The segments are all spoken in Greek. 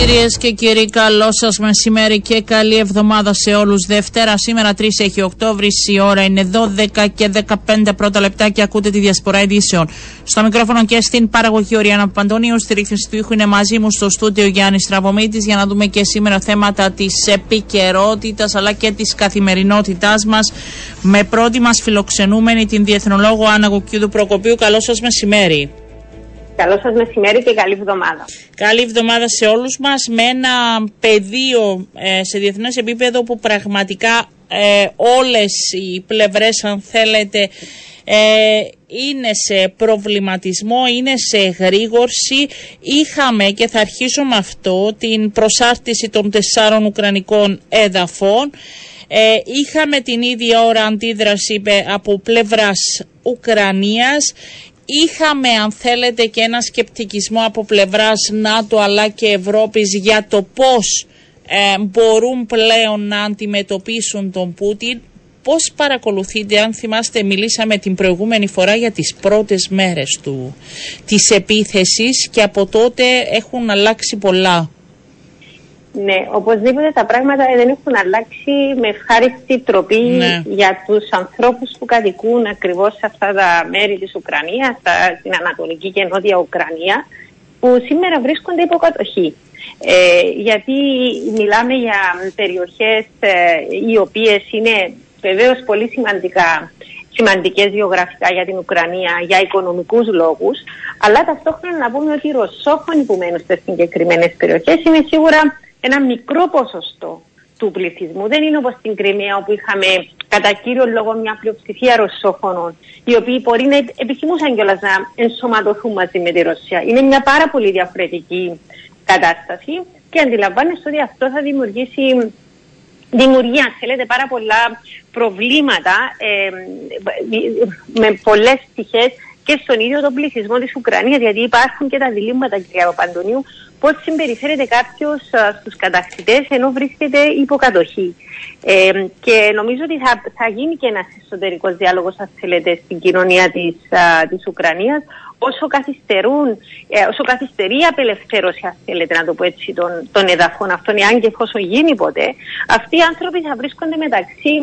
Κυρίες και κύριοι, καλό σας μεσημέρι και καλή εβδομάδα σε όλους. Δευτέρα, σήμερα 3 έχει Οκτώβρη, η ώρα είναι 12 και 15 πρώτα λεπτά και ακούτε τη διασπορά ειδήσεων. Στο μικρόφωνο και στην παραγωγή Οριάννα Παντονίου, στη ρύθμιση του ήχου είναι μαζί μου στο στούντιο Γιάννης Στραβωμίτης για να δούμε και σήμερα θέματα της επικαιρότητας αλλά και της καθημερινότητάς μας. Με πρώτη μας φιλοξενούμενη την διεθνολόγο Άννα Γουκιούδου Προκοπίου. Καλό σας μεσημέρι. Καλό σας μεσημέρι και καλή εβδομάδα. Καλή εβδομάδα σε όλους μας με ένα πεδίο ε, σε διεθνές επίπεδο που πραγματικά ε, όλες οι πλευρές αν θέλετε ε, είναι σε προβληματισμό, είναι σε γρήγορση. Είχαμε και θα αρχίσω με αυτό την προσάρτηση των τεσσάρων ουκρανικών έδαφων. είχαμε την ίδια ώρα αντίδραση από πλευράς Ουκρανίας είχαμε αν θέλετε και ένα σκεπτικισμό από πλευράς ΝΑΤΟ αλλά και Ευρώπης για το πώς ε, μπορούν πλέον να αντιμετωπίσουν τον Πούτιν. Πώς παρακολουθείτε, αν θυμάστε μιλήσαμε την προηγούμενη φορά για τις πρώτες μέρες του, της επίθεσης και από τότε έχουν αλλάξει πολλά. Ναι, οπωσδήποτε τα πράγματα δεν έχουν αλλάξει με ευχάριστη τροπή ναι. για τους ανθρώπους που κατοικούν ακριβώς σε αυτά τα μέρη της Ουκρανίας, στην Ανατολική και Νότια Ουκρανία, που σήμερα βρίσκονται υποκατοχή. Ε, γιατί μιλάμε για περιοχές ε, οι οποίες είναι βεβαίως πολύ σημαντικά σημαντικές γεωγραφικά για την Ουκρανία για οικονομικούς λόγους, αλλά ταυτόχρονα να πούμε ότι οι Ρωσόφωνοι που μένουν σε συγκεκριμένες περιοχές είναι σίγουρα ένα μικρό ποσοστό του πληθυσμού. Δεν είναι όπως στην Κρυμαία όπου είχαμε κατά κύριο λόγο μια πλειοψηφία ρωσόφωνων οι οποίοι μπορεί να επιθυμούσαν κιόλας να ενσωματωθούν μαζί με τη Ρωσία. Είναι μια πάρα πολύ διαφορετική κατάσταση και αντιλαμβάνεστε ότι αυτό θα δημιουργήσει δημιουργία, θέλετε, πάρα πολλά προβλήματα ε, με πολλές πτυχές και στον ίδιο τον πληθυσμό της Ουκρανίας, γιατί υπάρχουν και τα διλήμματα, κυρία Παπαντονίου, πώς συμπεριφέρεται κάποιος στους κατακτητές ενώ βρίσκεται υποκατοχή. Ε, και νομίζω ότι θα, θα γίνει και ένας εσωτερικός διάλογος, αν θέλετε, στην κοινωνία της, α, της Ουκρανίας, όσο, καθυστερούν, ε, όσο καθυστερεί η απελευθέρωση, αν θέλετε να το πω έτσι, των, των εδαφών αυτών, εάν και εφόσον γίνει ποτέ, αυτοί οι άνθρωποι θα βρίσκονται μεταξύ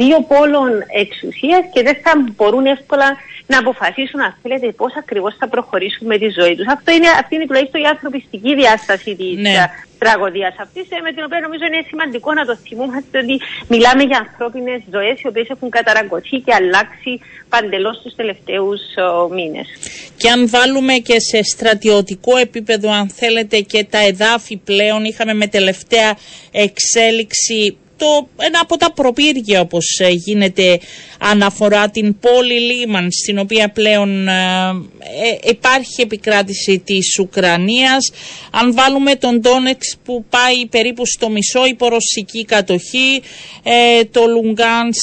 δύο πόλων εξουσίας και δεν θα μπορούν εύκολα να αποφασίσουν, αν θέλετε, πώς ακριβώς θα προχωρήσουν με τη ζωή τους. Αυτό είναι, αυτή είναι τουλάχιστον η ανθρωπιστική διάσταση της ναι. τραγωδίας αυτής, ε, με την οποία νομίζω είναι σημαντικό να το θυμούμαστε ότι μιλάμε για ανθρώπινες ζωές οι οποίες έχουν καταραγκωθεί και αλλάξει παντελώς τους τελευταίους μήνες. Και αν βάλουμε και σε στρατιωτικό επίπεδο, αν θέλετε, και τα εδάφη πλέον, είχαμε με τελευταία εξέλιξη το, ένα από τα προπύργια όπως ε, γίνεται αναφορά την πόλη Λίμαν στην οποία πλέον ε, ε, υπάρχει επικράτηση της Ουκρανίας. Αν βάλουμε τον Τόνεξ που πάει περίπου στο μισό υπορωσική κατοχή το Λουγκάνς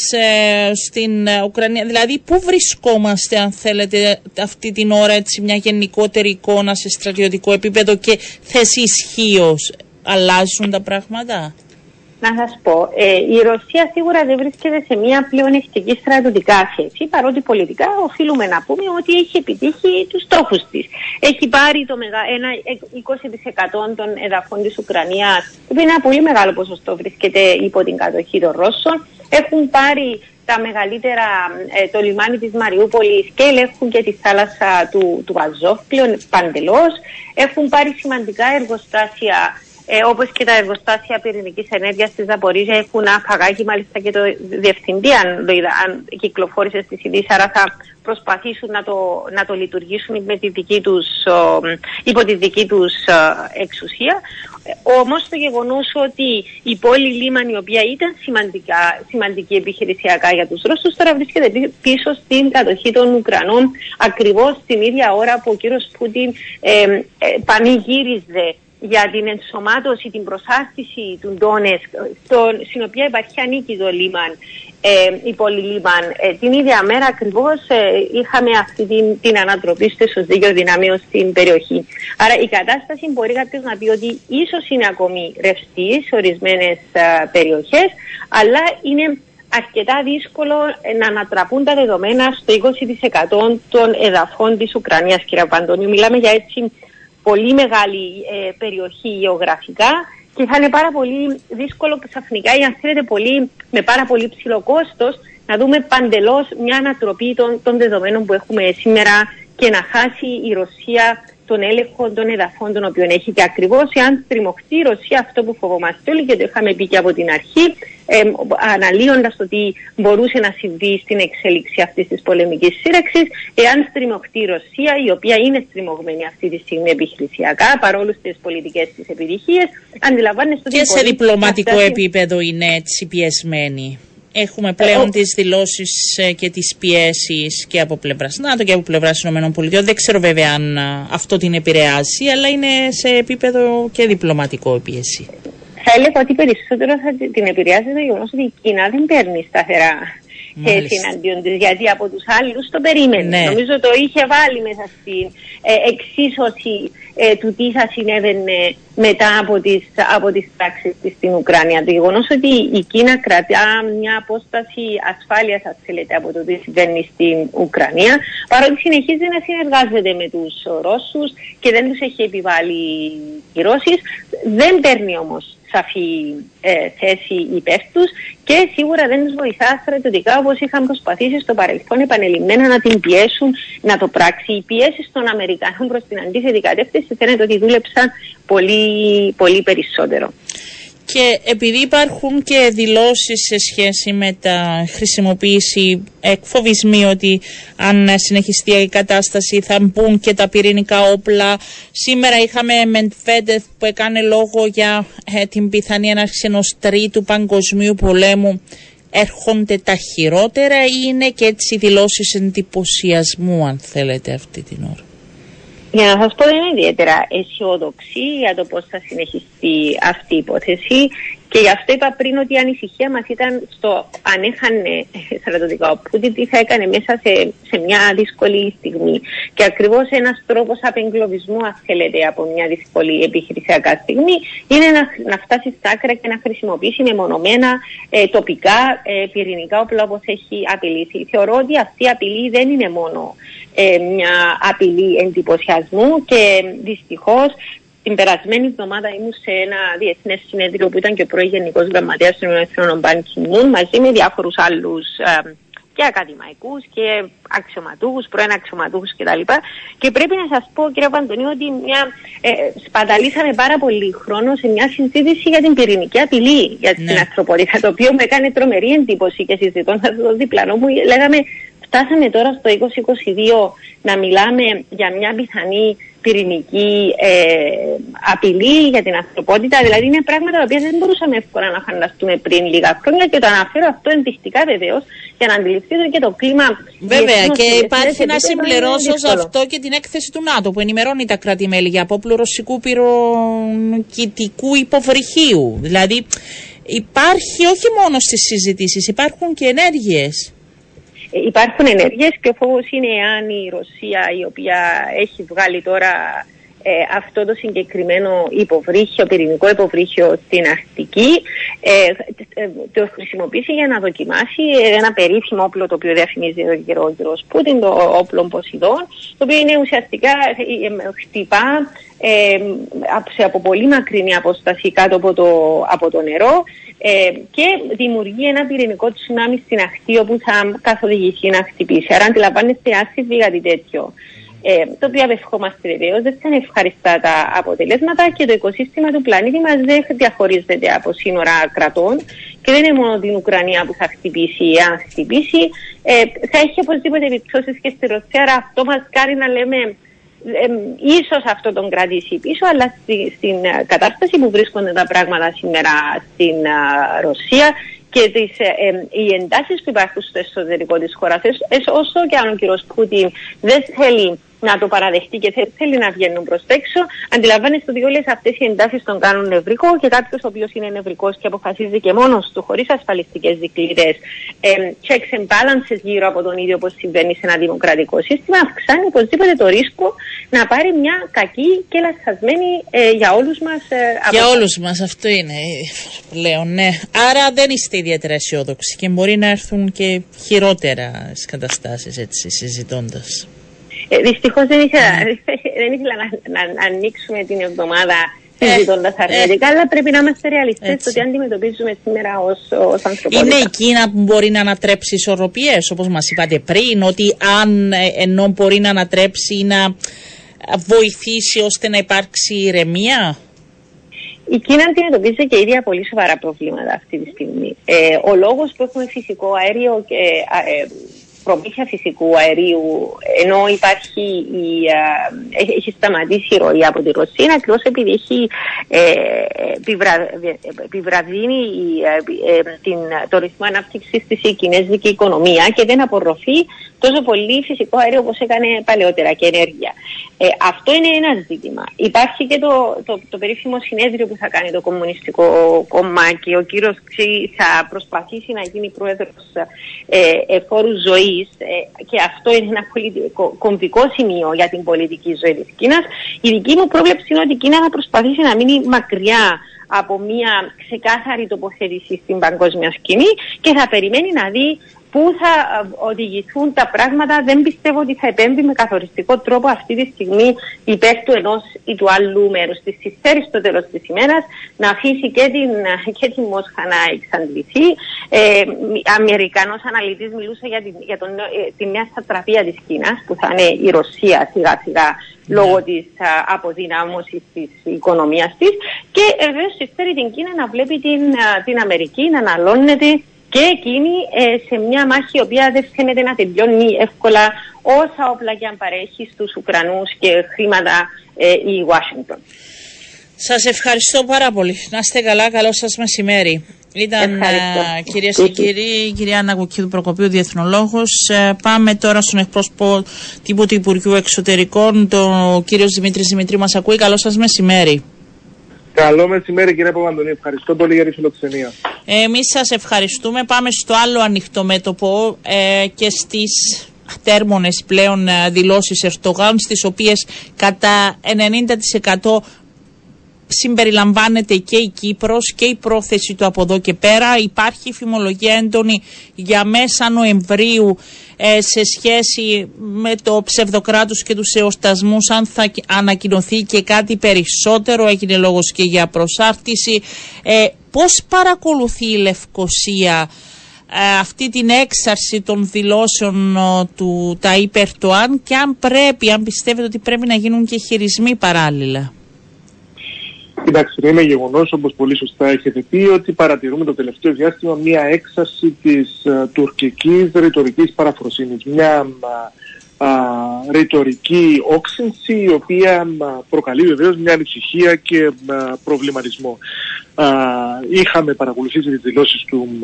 στην Ουκρανία. Δηλαδή πού βρισκόμαστε αν θέλετε αυτή την ώρα έτσι μια γενικότερη εικόνα σε στρατιωτικό επίπεδο και θέση ισχύω αλλάζουν τα πράγματα; Να σας πω, ε, η Ρωσία σίγουρα δεν βρίσκεται σε μια πλεονεκτική στρατιωτικά θέση, παρότι πολιτικά οφείλουμε να πούμε ότι έχει επιτύχει τους στόχους της. Έχει πάρει το μεγα, ένα 20% των εδαφών της Ουκρανίας, που είναι ένα πολύ μεγάλο ποσοστό, βρίσκεται υπό την κατοχή των Ρώσων. Έχουν πάρει τα μεγαλύτερα, ε, το λιμάνι της Μαριούπολης και ελέγχουν και τη θάλασσα του, του Αζόφ πλέον παντελώς. Έχουν πάρει σημαντικά εργοστάσια ε, Όπως και τα εργοστάσια πυρηνικής ενέργειας της Ζαπορίζια έχουν αφαγάκι, μάλιστα και το διευθυντή, αν, αν κυκλοφόρησε στη ειδήσει, άρα θα προσπαθήσουν να το, να το λειτουργήσουν με τη δική τους, υπό τη δική τους εξουσία. Όμως το γεγονός ότι η πόλη Λίμαν, η οποία ήταν σημαντικά, σημαντική επιχειρησιακά για τους Ρώσους, τώρα βρίσκεται πίσω στην κατοχή των Ουκρανών, ακριβώς την ίδια ώρα που ο κύριος Πούτιν ε, ε, πανηγύριζε για την ενσωμάτωση, την προσάρτηση του Ντόνες, στην οποία υπάρχει ανήκει το Λίμαν, ε, η πόλη Λίμαν. Ε, την ίδια μέρα ακριβώς ε, είχαμε αυτή την, την ανατροπή στο ισοζύγιο δυνάμεων στην περιοχή. Άρα η κατάσταση μπορεί κάποιος να πει ότι ίσως είναι ακόμη ρευστή σε ορισμένες περιοχές, αλλά είναι αρκετά δύσκολο να ανατραπούν τα δεδομένα στο 20% των εδαφών της Ουκρανίας, κύριε Παντώνιου. Μιλάμε για έτσι πολύ μεγάλη ε, περιοχή γεωγραφικά και θα είναι πάρα πολύ δύσκολο ξαφνικά ή αν θέλετε πολύ, με πάρα πολύ ψηλό κόστος να δούμε παντελώς μια ανατροπή των, των δεδομένων που έχουμε σήμερα και να χάσει η Ρωσία τον έλεγχο των εδαφών των οποίων έχει. Και ακριβώς εάν στριμωχτεί η Ρωσία, αυτό που φοβόμαστε όλοι και το είχαμε πει και από την αρχή, ε, αναλύοντας το τι μπορούσε να συμβεί στην εξέλιξη αυτής της πολεμικής σύραξη, εάν στριμωχτεί η Ρωσία, η οποία είναι στριμωγμένη αυτή τη στιγμή επιχειρησιακά, παρόλο τις πολιτικές της επιτυχίες, αντιλαμβάνεστε ότι. Και σε διπλωματικό επίπεδο είναι έτσι πιεσμένη. Έχουμε πλέον ε, τις δηλώσεις ε, και τις πιέσεις και από πλευράς ΝΑΤΟ και από πλευράς ΗΠΑ. Δεν ξέρω βέβαια αν ε, αυτό την επηρεάσει, αλλά είναι σε επίπεδο και διπλωματικό η πίεση. Θα έλεγα ότι περισσότερο θα την επηρεάσει το γεγονός ότι η Κίνα δεν παίρνει σταθερά θέση εναντίον της, γιατί από τους άλλους το περίμενε. Ναι. Νομίζω το είχε βάλει μέσα στην ε, εξίσωση ε, του τι θα συνέβαινε μετά από τις, από τις πράξεις της στην Ουκρανία. Το γεγονός ότι η Κίνα κρατά μια απόσταση ασφάλειας, αν θέλετε, από το τι συμβαίνει στην Ουκρανία, παρότι συνεχίζει να συνεργάζεται με τους Ρώσους και δεν τους έχει επιβάλει κυρώσεις, δεν παίρνει όμως σαφή ε, θέση υπέρ τους και σίγουρα δεν τους βοηθά στρατιωτικά όπως είχαν προσπαθήσει στο παρελθόν επανελειμμένα να την πιέσουν να το πράξει. Οι πιέσει των Αμερικανών προς την αντίθετη κατεύθυνση φαίνεται ότι δούλεψαν πολύ, πολύ περισσότερο. Και επειδή υπάρχουν και δηλώσεις σε σχέση με τα χρησιμοποίηση εκφοβισμοί ότι αν συνεχιστεί η κατάσταση θα μπουν και τα πυρηνικά όπλα. Σήμερα είχαμε Μεντφέντεθ που έκανε λόγο για ε, την πιθανή έναρξη ενός τρίτου παγκοσμίου πολέμου. Έρχονται τα χειρότερα ή είναι και έτσι δηλώσεις εντυπωσιασμού αν θέλετε αυτή την ώρα; Για να σας πω δεν είναι ιδιαίτερα αισιόδοξη για το πώς θα συνεχιστεί αυτή η υπόθεση και γι' αυτό είπα πριν ότι η ανησυχία μας ήταν στο αν έχανε στρατιωτικά ο Πούτιν τι θα έκανε μέσα σε, σε μια δύσκολη στιγμή. Και ακριβώς ένας τρόπος απεγκλωβισμού αν θέλετε από μια δύσκολη επιχειρησιακά στιγμή είναι να, να φτάσει στα άκρα και να χρησιμοποιήσει μεμονωμένα ε, τοπικά ε, πυρηνικά όπλα όπως έχει απειλήσει. Θεωρώ ότι αυτή η απειλή δεν είναι μόνο ε, μια απειλή εντυπωσιασμού και δυστυχώς την περασμένη εβδομάδα ήμουν σε ένα διεθνές συνέδριο που ήταν και ο πρώην Γενικός Γραμματέας των Εθνών Μπαν Κιμούν μαζί με διάφορους άλλους ε, και ακαδημαϊκούς και αξιωματούχους, πρώην αξιωματούχους κτλ. Και πρέπει να σας πω, κύριε Παντονίου, ότι μια, ε, σπαταλήσαμε πάρα πολύ χρόνο σε μια συζήτηση για την πυρηνική απειλή για την ναι. ανθρωπότητα, το οποίο με έκανε τρομερή εντύπωση και συζητώντας το διπλανό μου, λέγαμε Φτάσαμε τώρα στο 2022 να μιλάμε για μια πιθανή πυρηνική ε, απειλή για την ανθρωπότητα. Δηλαδή είναι πράγματα τα οποία δεν μπορούσαμε εύκολα να φανταστούμε πριν λίγα χρόνια και το αναφέρω αυτό ενδεικτικά βεβαίως για να αντιληφθείτε και το κλίμα. Βέβαια και υπάρχει να συμπληρώσω σε αυτό και την έκθεση του ΝΑΤΟ που ενημερώνει τα κράτη-μέλη για απόπλου ρωσικού πυροκητικού υποβρυχίου. Δηλαδή υπάρχει όχι μόνο στις συζητήσεις, υπάρχουν και ενέργειες. Υπάρχουν ενέργειες και ο φόβος είναι αν η Ρωσία η οποία έχει βγάλει τώρα ε, αυτό το συγκεκριμένο υποβρύχιο, πυρηνικό υποβρύχιο στην Αρκτική ε, ε, το χρησιμοποιήσει για να δοκιμάσει ένα περίφημο όπλο το οποίο διαφημίζει εδώ καιρό ο κ. Πούτιν, το όπλο Ποσειδών, το οποίο είναι ουσιαστικά χτυπά σε από πολύ μακρινή απόσταση κάτω από το, από το νερό ε, και δημιουργεί ένα πυρηνικό τσουνάμι στην ακτή όπου θα καθοδηγήσει να χτυπήσει. Άρα αντιλαμβάνεστε άσχητη κάτι τέτοιο. Ε, το οποίο απευχόμαστε βεβαίως, δεν θα είναι ευχαριστά τα αποτελέσματα και το οικοσύστημα του πλανήτη μας δεν διαχωρίζεται από σύνορα κρατών και δεν είναι μόνο την Ουκρανία που θα χτυπήσει ή αν χτυπήσει. Ε, θα έχει οπωσδήποτε επιπτώσεις και στη Ρωσία. Άρα αυτό μας κάνει να λέμε ε, ίσως αυτό τον κρατήσει πίσω, αλλά στη, στην ε, κατάσταση που βρίσκονται τα πράγματα σήμερα στην ε, Ρωσία και τις, ε, οι εντάσεις που υπάρχουν στο εσωτερικό της χώρας, όσο και αν ο κ. Πούτιν δεν θέλει να το παραδεχτεί και θέλει να βγαίνουν προς τα έξω. Αντιλαμβάνεστε ότι όλες αυτές οι εντάσεις τον κάνουν νευρικό και κάποιος ο οποίος είναι νευρικός και αποφασίζει και μόνος του, χωρίς ασφαλιστικές δικλείδες, ε, checks and balances γύρω από τον ίδιο όπως συμβαίνει σε ένα δημοκρατικό σύστημα, αυξάνει οπωσδήποτε το ρίσκο να πάρει μια κακή και λαθασμένη ε, για όλους μας. Ε, για όλους μας, αυτό είναι πλέον, ναι. Άρα δεν είστε ιδιαίτερα αισιόδοξοι και μπορεί να έρθουν και χειρότερα καταστάσεις έτσι συζητώντας. Ε, Δυστυχώς δεν ήθελα, δεν ήθελα να, να, να ανοίξουμε την εβδομάδα ε, συζητώντα αρνητικά, ε, αλλά πρέπει να είμαστε ρεαλιστές στο τι αντιμετωπίζουμε σήμερα ω ανθρωπότητα. Είναι η Κίνα που μπορεί να ανατρέψει ισορροπίες, όπως μας είπατε πριν, ότι αν ε, ενώ μπορεί να ανατρέψει ή να βοηθήσει ώστε να υπάρξει ηρεμία; Η Κίνα αντιμετωπίζει και ίδια πολύ σοβαρά προβλήματα αυτή τη στιγμή. Ε, ο λόγος που έχουμε φυσικό αέριο και ε, προμήθεια φυσικού αερίου, ενώ υπάρχει η, έχει σταματήσει η ροή από τη Ρωσία, ακριβώς επειδή έχει ε, επιβρα, επιβραδύνει ε, ε, την, το ρυθμό ανάπτυξης της κινέζικη οικονομία και δεν απορροφεί τόσο πολύ φυσικό αέριο όπως έκανε παλαιότερα και ενέργεια. Ε, αυτό είναι ένα ζήτημα. Υπάρχει και το, το, το περίφημο συνέδριο που θα κάνει το Κομμουνιστικό Κόμμα και ο κύριος Ξή θα προσπαθήσει να γίνει πρόεδρος ε, εφόρου ζωής ε, και αυτό είναι ένα πολιτικό, κομβικό σημείο για την πολιτική ζωή της Κίνας. Η δική μου πρόβλεψη είναι ότι η Κίνα θα προσπαθήσει να μείνει μακριά από μια ξεκάθαρη τοποθέτηση στην παγκόσμια σκηνή και θα περιμένει να δει πού θα ε, οδηγηθούν τα πράγματα. Δεν πιστεύω ότι θα επέμβει με καθοριστικό τρόπο αυτή τη στιγμή υπέρ του ενός ή του άλλου μέρους της. Συμφέρει στο τέλος της ημέρας να αφήσει και την, και την Μόσχα να εξαντληθεί. Ε, Αμερικανός αναλυτής μιλούσε για, την, για τον, ε, τη νέα στρατραπεία της Κίνας, που θα είναι η Ρωσία σιγά σιγά λόγω ναι. τη αποδυνάμωσης της οικονομίας της. Και βεβαίως συμφέρει την Κίνα να βλέπει την, την Αμερική να αναλώνεται και εκείνη ε, σε μια μάχη η οποία δεν φαίνεται να τελειώνει εύκολα όσα όπλα και αν παρέχει στους Ουκρανούς και χρήματα ε, η Ουάσιγκτον. Σας ευχαριστώ πάρα πολύ. Να είστε καλά. Καλό σας μεσημέρι. Ήταν κυρίες και κύριοι, η κυρία Αναγουκίδου Προκοπίου, διεθνολόγος. Ε, πάμε τώρα στον εκπρόσωπο τύπου του Υπουργείου Εξωτερικών, τον κύριο Δημήτρη Δημητρή. Μας ακούει. Καλό σας μεσημέρι. Καλό μεσημέρι κύριε Παπαντονή. Ευχαριστώ πολύ για τη φιλοξενία. Εμείς σας ευχαριστούμε. Πάμε στο άλλο ανοιχτό μέτωπο ε, και στις τέρμονες πλέον ε, δηλώσεις Ερτογάν στις οποίες κατά 90% συμπεριλαμβάνεται και η Κύπρος και η πρόθεση του από εδώ και πέρα. Υπάρχει φημολογία έντονη για μέσα Νοεμβρίου ε, σε σχέση με το ψευδοκράτους και τους εωστασμούς αν θα ανακοινωθεί και κάτι περισσότερο. Έγινε λόγος και για προσάρτηση. Ε, πώς παρακολουθεί η Λευκοσία ε, αυτή την έξαρση των δηλώσεων του τα υπερτοάν και αν πρέπει, αν πιστεύετε ότι πρέπει να γίνουν και χειρισμοί παράλληλα; Κοιτάξτε, είναι γεγονός, όπως πολύ σωστά έχετε πει, ότι παρατηρούμε το τελευταίο διάστημα μια έξαρση της uh, τουρκικής ρητορικής παραφροσύνης. Μια ρητορική όξυνση η οποία προκαλεί βεβαίως μια ανησυχία και προβληματισμό. Είχαμε παρακολουθήσει τις δηλώσεις του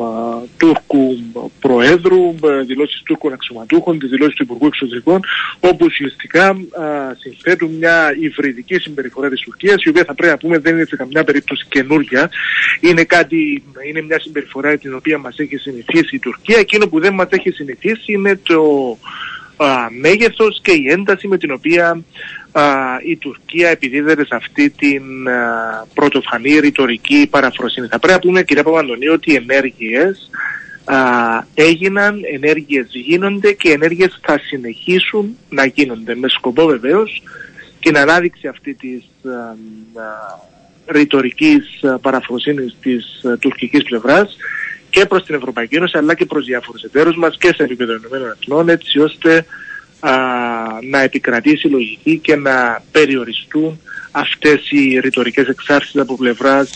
Τούρκου Προέδρου, δηλώσεις Τούρκων αξιωματούχων, τις δηλώσεις του Υπουργού Εξωτερικών, όπου ουσιαστικά συνθέτουν μια υβριδική συμπεριφορά της Τουρκίας, η οποία θα πρέπει να πούμε δεν είναι σε καμιά περίπτωση καινούργια. Είναι, κάτι, είναι μια συμπεριφορά την οποία μας έχει συνηθίσει η Τουρκία. Εκείνο που δεν μας έχει συνηθίσει είναι το α, μέγεθος και η ένταση με την οποία α, η Τουρκία επιδίδεται σε αυτή την α, πρωτοφανή ρητορική παραφροσύνη. Θα πρέπει να πούμε κυρία Παπαντονίου ότι οι ενέργειες έγιναν, ενέργειες γίνονται και οι ενέργειες θα συνεχίσουν να γίνονται με σκοπό βεβαίως την ανάδειξη αυτή της ρητορικής παραφροσύνης της τουρκικής πλευράς και προς την Ευρωπαϊκή Ένωση αλλά και προς διάφορους εταίρους μας και σε επίπεδο Ηνωμένων Εθνών έτσι ώστε α, να επικρατήσει λογική και να περιοριστούν αυτές οι ρητορικές εξάρσεις από πλευράς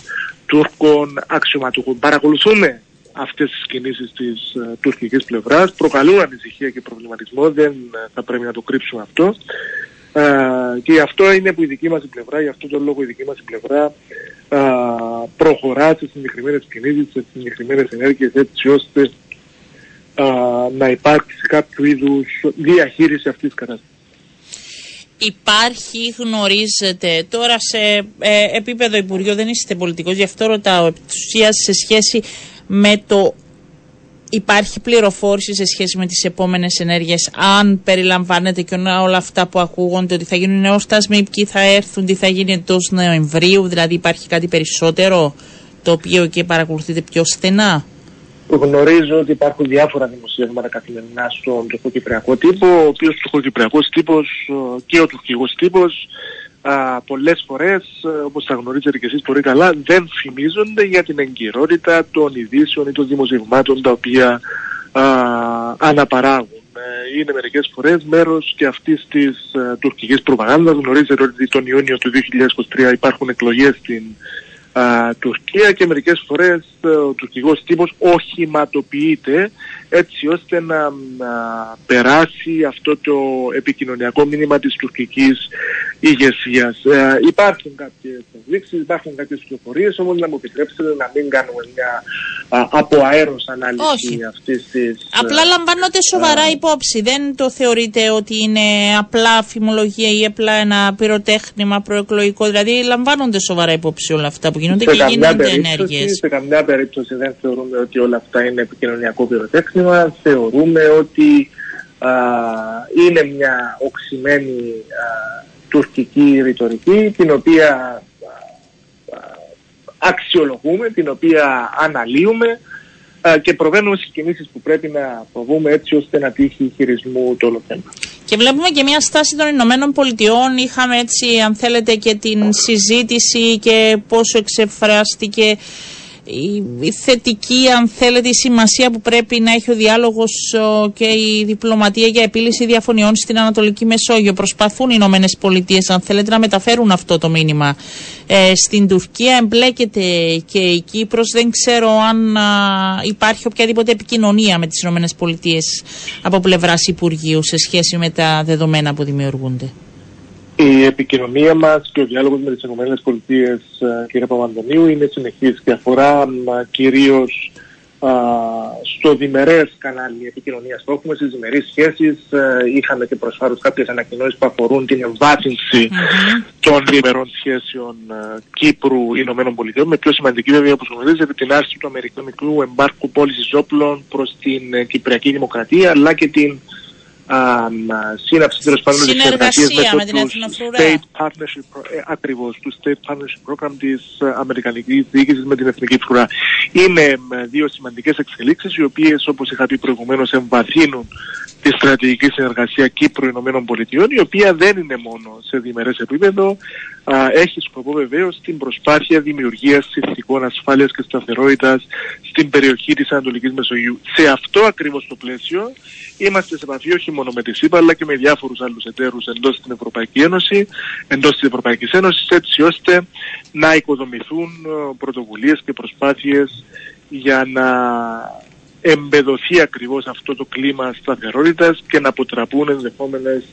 Τούρκων αξιωματούχων. Παρακολουθούμε αυτές τις κινήσεις της uh, τουρκικής πλευράς, προκαλούν ανησυχία και προβληματισμό, δεν θα πρέπει να το κρύψουμε αυτό. Uh, και αυτό είναι που η δική μας πλευρά, γι' αυτό τον λόγο η δική μας πλευρά προχωρά σε συγκεκριμένες κινήσεις, σε συγκεκριμένες ενέργειες έτσι ώστε να υπάρξει κάποιο είδους διαχείριση αυτής της κατάστασης. υπάρχει, γνωρίζετε τώρα σε ε, επίπεδο Υπουργείου, δεν είστε πολιτικός, γι' αυτό ρωτάω σε σχέση με το υπάρχει πληροφόρηση σε σχέση με τις επόμενες ενέργειες αν περιλαμβάνεται και όλα αυτά που ακούγονται ότι θα γίνουν νεόστασμοι, ποιοι θα έρθουν, τι θα γίνει εντός Νοεμβρίου, δηλαδή υπάρχει κάτι περισσότερο το οποίο και παρακολουθείτε πιο στενά; Γνωρίζω ότι υπάρχουν διάφορα δημοσίευματα καθημερινά στον τουρκοκυπριακό τύπο, ο οποίος τουρκοκυπριακός τύπος και ο τουρκικός τύπος α, πολλές φορές, όπως θα γνωρίζετε και εσείς πολύ καλά, δεν φημίζονται για την εγκυρότητα των ειδήσεων ή των δημοσιευμάτων τα οποία α, αναπαράγουν. Ε, είναι μερικές φορές μέρος και αυτής της α, τουρκικής προπαγάνδας. Γνωρίζετε ότι τον Ιούνιο του 2023 υπάρχουν εκλογές στην α, Τουρκία και μερικές φορές ε, ο τουρκικός τύπος οχηματοποιείται έτσι ώστε να, περάσει αυτό το επικοινωνιακό μήνυμα της τουρκικής ηγεσίας. Ε, υπάρχουν κάποιες ενδείξεις, υπάρχουν κάποιες πληροφορίες, όμως να μου επιτρέψετε να μην κάνουμε μια από αέρος ανάλυση Όχι. αυτής της... Απλά λαμβάνονται σοβαρά υπόψη. Δεν το θεωρείτε ότι είναι απλά φημολογία ή απλά ένα πυροτέχνημα προεκλογικό. Δηλαδή λαμβάνονται σοβαρά υπόψη όλα αυτά που γίνονται και γίνονται ενέργειες. Σε καμιά περίπτωση δεν θεωρούμε ότι όλα αυτά είναι επικοινωνιακό πυροτέχνημα. Θεωρούμε ότι α, είναι μια οξυμένη α, τουρκική ρητορική την οποία αξιολογούμε, την οποία αναλύουμε και προβαίνουμε στις κινήσεις που πρέπει να προβούμε έτσι ώστε να τύχει χειρισμού το όλο θέμα. Και βλέπουμε και μια στάση των Ηνωμένων Πολιτειών. Είχαμε έτσι, αν θέλετε, και την συζήτηση και πόσο εξεφράστηκε η, θετική, αν θέλετε, η σημασία που πρέπει να έχει ο διάλογος και η διπλωματία για επίλυση διαφωνιών στην Ανατολική Μεσόγειο. Προσπαθούν οι Ηνωμένες Πολιτείες, αν θέλετε, να μεταφέρουν αυτό το μήνυμα. Ε, στην Τουρκία εμπλέκεται και η Κύπρος. Δεν ξέρω αν υπάρχει οποιαδήποτε επικοινωνία με τις Ηνωμένες Πολιτείες από πλευράς Υπουργείου σε σχέση με τα δεδομένα που δημιουργούνται. Η επικοινωνία μας και ο διάλογος με τις ΗΠΑ, κύριε Παπαντονίου, είναι συνεχής και αφορά κυρίως στο διμερές κανάλι επικοινωνίας που έχουμε, στις διμερείς σχέσεις. Είχαμε και προσφάρους κάποιες ανακοινώσεις που αφορούν την εμβάθυνση των διμερών σχέσεων Κύπρου Ηνωμένων Πολιτειών. Με πιο σημαντική βέβαια, όπως γνωρίζετε, την άρση του Αμερικανικού εμπάρκου πώλησης όπλων προς την Κυπριακή Δημοκρατία, αλλά και την σύναψη τέλος πάντων της εργασίας με, με την State Partnership, ε, ακριβώς, του State Partnership Program της ε, Αμερικανικής Διοίκησης με την Εθνική Φρουρά. Είναι δύο σημαντικές εξελίξεις οι οποίες όπως είχα πει προηγουμένως εμβαθύνουν τη στρατηγική συνεργασία Κύπρου-Ηνωμένων Πολιτειών η οποία δεν είναι μόνο σε διμερές επίπεδο α, έχει σκοπό βεβαίως την προσπάθεια δημιουργίας συνθηκών ασφάλειας και σταθερότητας στην περιοχή της Ανατολικής Μεσογείου. Σε αυτό ακριβώς το πλαίσιο είμαστε σε επαφή όχι μόνο με τη ΣΥΠΑ αλλά και με διάφορους άλλους εταίρους εντός της Ευρωπαϊκής Ένωση, εντός της Ευρωπαϊκής Ένωσης έτσι ώστε να οικοδομηθούν ε, πρωτοβουλίες και προσπάθειες για να εμπεδοθεί ακριβώς αυτό το κλίμα σταθερότητας και να αποτραπούν ενδεχόμενες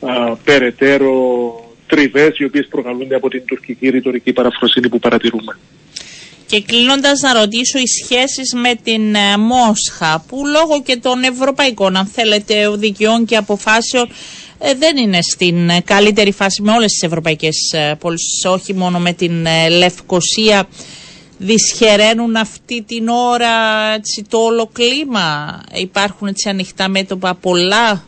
α, περαιτέρω τριβές οι οποίες προκαλούνται από την τουρκική ρητορική παραφροσύνη που παρατηρούμε. Και κλείνοντας να ρωτήσω οι σχέσεις με την ε, Μόσχα που λόγω και των ευρωπαϊκών αν θέλετε δικαιών και αποφάσεων ε, δεν είναι στην ε, καλύτερη φάση με όλες τις ευρωπαϊκές πόλεις όχι μόνο με την Λευκοσία δυσχεραίνουν αυτή την ώρα έτσι, το όλο κλίμα; Υπάρχουν έτσι ανοιχτά μέτωπα πολλά.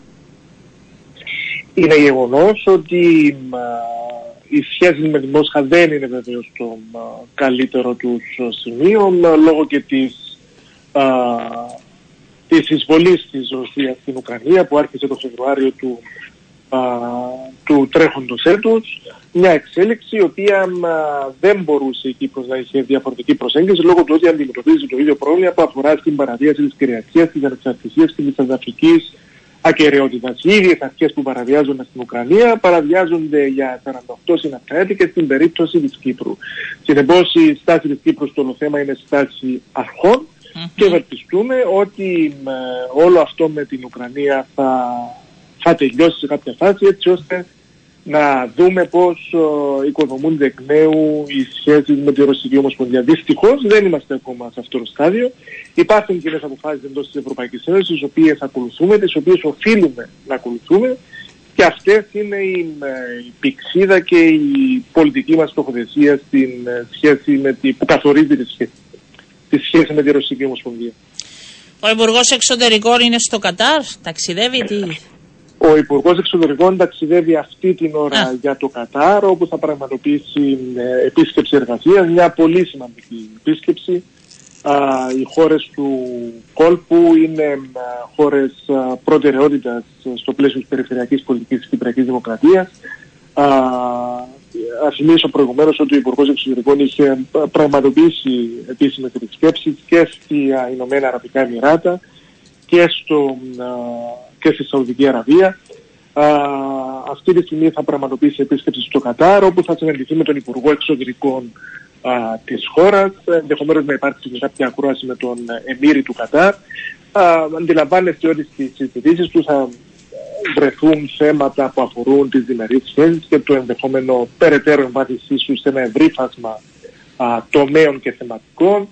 Είναι γεγονός ότι οι σχέσεις με τη Μόσχα δεν είναι βεβαίως το καλύτερο του σημείο λόγω και της, α, της εισβολής της Ρωσίας στην Ουκρανία που άρχισε το Φεβρουάριο του, α, του τρέχοντος έτους. Μια εξέλιξη η οποία δεν μπορούσε η Κύπρος να είχε διαφορετική προσέγγιση λόγω του ότι αντιμετωπίζει το ίδιο πρόβλημα που αφορά στην παραβίαση της κυριαρχίας, της ανεξαρτησίας και της εδαφικής ακαιρεότητας. Οι ίδιες αρχές που παραβιάζονται στην Ουκρανία παραβιάζονται για 48 συναπτράτη και στην περίπτωση της Κύπρου. Συνεπώς η στάση της Κύπρου στο θέμα είναι στάση αρχών και ευελπιστούμε ότι όλο αυτό με την Ουκρανία θα, θα τελειώσει σε κάποια φάση έτσι ώστε να δούμε πώς ε, οικοδομούνται εκ νέου οι σχέσεις με τη Ρωσική Ομοσπονδία. Δυστυχώς δεν είμαστε ακόμα σε αυτό το στάδιο. Υπάρχουν κοινές αποφάσεις εντός της Ευρωπαϊκής Ένωσης, τις οποίες ακολουθούμε, τις οποίες οφείλουμε να ακολουθούμε Και αυτές είναι η, η πηξίδα και η πολιτική μας τοποθεσία στην σχέση με τη, που καθορίζει τη σχέση, τη σχέση με τη Ρωσική Ομοσπονδία. Ο Υπουργός Εξωτερικών είναι στο Κατάρ, ταξιδεύει, τι; Ο Υπουργός Εξωτερικών ταξιδεύει αυτή την ώρα για το Κατάρ, όπου θα πραγματοποιήσει ε, επίσκεψη εργασίας, μια πολύ σημαντική επίσκεψη. οι χώρες του κόλπου είναι χώρες προτεραιότητας στο πλαίσιο της περιφερειακής πολιτικής της Κυπριακής Δημοκρατίας. Α θυμίσω προηγουμένως ότι ο Υπουργός Εξωτερικών είχε πραγματοποιήσει επίσημες επισκέψεις και στη Ηνωμένα Αραβικά Εμμυράτα και, στο, και στη Σαουδική Αραβία. αυτή τη στιγμή θα πραγματοποιήσει επίσκεψη στο Κατάρ όπου θα συναντηθεί με τον Υπουργό Εξωτερικών α, της χώρας, ενδεχομένως να υπάρξει κάποια ακρόαση με τον Εμμύρη του Κατάρ. Α, αντιλαμβάνεστε ότι στις συζητήσεις του θα βρεθούν θέματα που αφορούν τις διμερείς σχέσεις και το ενδεχόμενο περαιτέρω εμβάθυνσή σου σε ένα ευρύ φάσμα α, τομέων και θεματικών.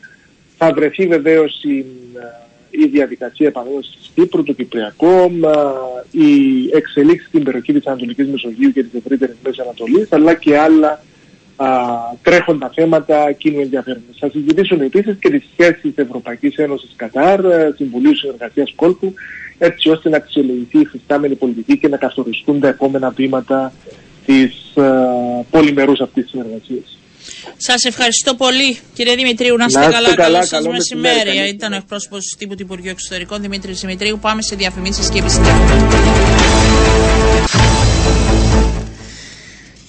Θα βρεθεί βεβαίως η, η διαδικασία επανένωσης της Κύπρου, το Κυπριακό, η εξελίξη στην περιοχή της Ανατολικής Μεσογείου και της ευρύτερης Μέσης Ανατολής, αλλά και άλλα α, τρέχοντα θέματα κοινού ενδιαφέροντος. Θα συζητήσουν επίσης και τις σχέσεις Ευρωπαϊκής Ένωσης Κατάρ, Συμβουλίου Συνεργασίας Κόλπου, έτσι ώστε να αξιολογηθεί η φυστάμενη πολιτική και να καθοριστούν τα επόμενα βήματα της uh, πολυμερούς αυτής της συνεργασίας. Σας ευχαριστώ πολύ, κύριε Δημητρίου. Να είστε καλά. Καλό σας μεσημέρι. Ήταν ο εκπρόσωπος του τύπου του Υπουργείου Εξωτερικών Δημήτρης Δημητρίου. Πάμε σε διαφημίσεις και επιστρέφουμε.